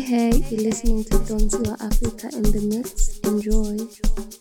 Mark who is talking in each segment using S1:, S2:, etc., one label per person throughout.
S1: Hey, you're listening to Don Siwa Africa in the mix. Enjoy.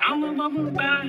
S2: I'm
S3: a bubble bag.